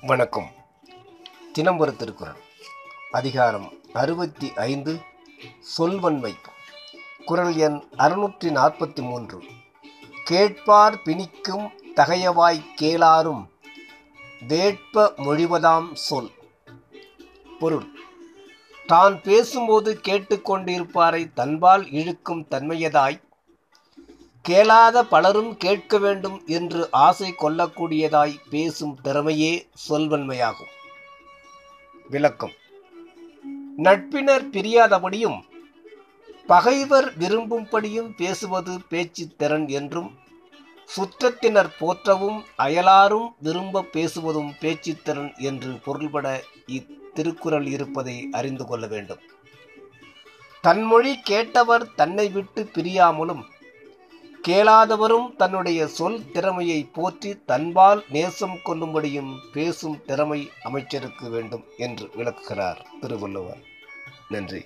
வணக்கம். தினம் ஒரு திருக்குறள். அதிகாரம் அறுபத்தி ஐந்து சொல்வன்மை குரல் எண் அறுநூற்றி நாற்பத்தி மூன்று. கேட்பார் பிணிக்கும் தகையவாய் கேளாரும் வேட்ப மொழிவதாம் சொல். பொருள். தான் பேசும்போது கேட்டுக்கொண்டிருப்பாரை தன்பால் இழுக்கும் தன்மையதாய். கேளாத பலரும் கேட்க வேண்டும் என்று ஆசை கொள்ளக்கூடியதாய் பேசும் திறமையே சொல்வன்மையாகும். விளக்கம். நட்பினர் பிரியாதபடியும் பகைவர் விரும்பும்படியும் பேசுவது பேச்சு திறன் என்றும் சுற்றத்தினர் போற்றவும் அயலாரும் விரும்ப பேசுவதும் பேச்சுத்திறன் என்று பொருள்பட திருக்குறள் இருப்பதை அறிந்து கொள்ள வேண்டும். தன்மொழி கேட்டவர் தன்னை விட்டு பிரியாமலும் கேளாதவரும் தன்னுடைய சொல் திறமையை போற்றி தன்பால் நேசம் கொள்ளும்படியும் பேசும் திறமை அமைச்சருக்கு வேண்டும் என்று விளக்குகிறார் திருவள்ளுவர். நன்றி.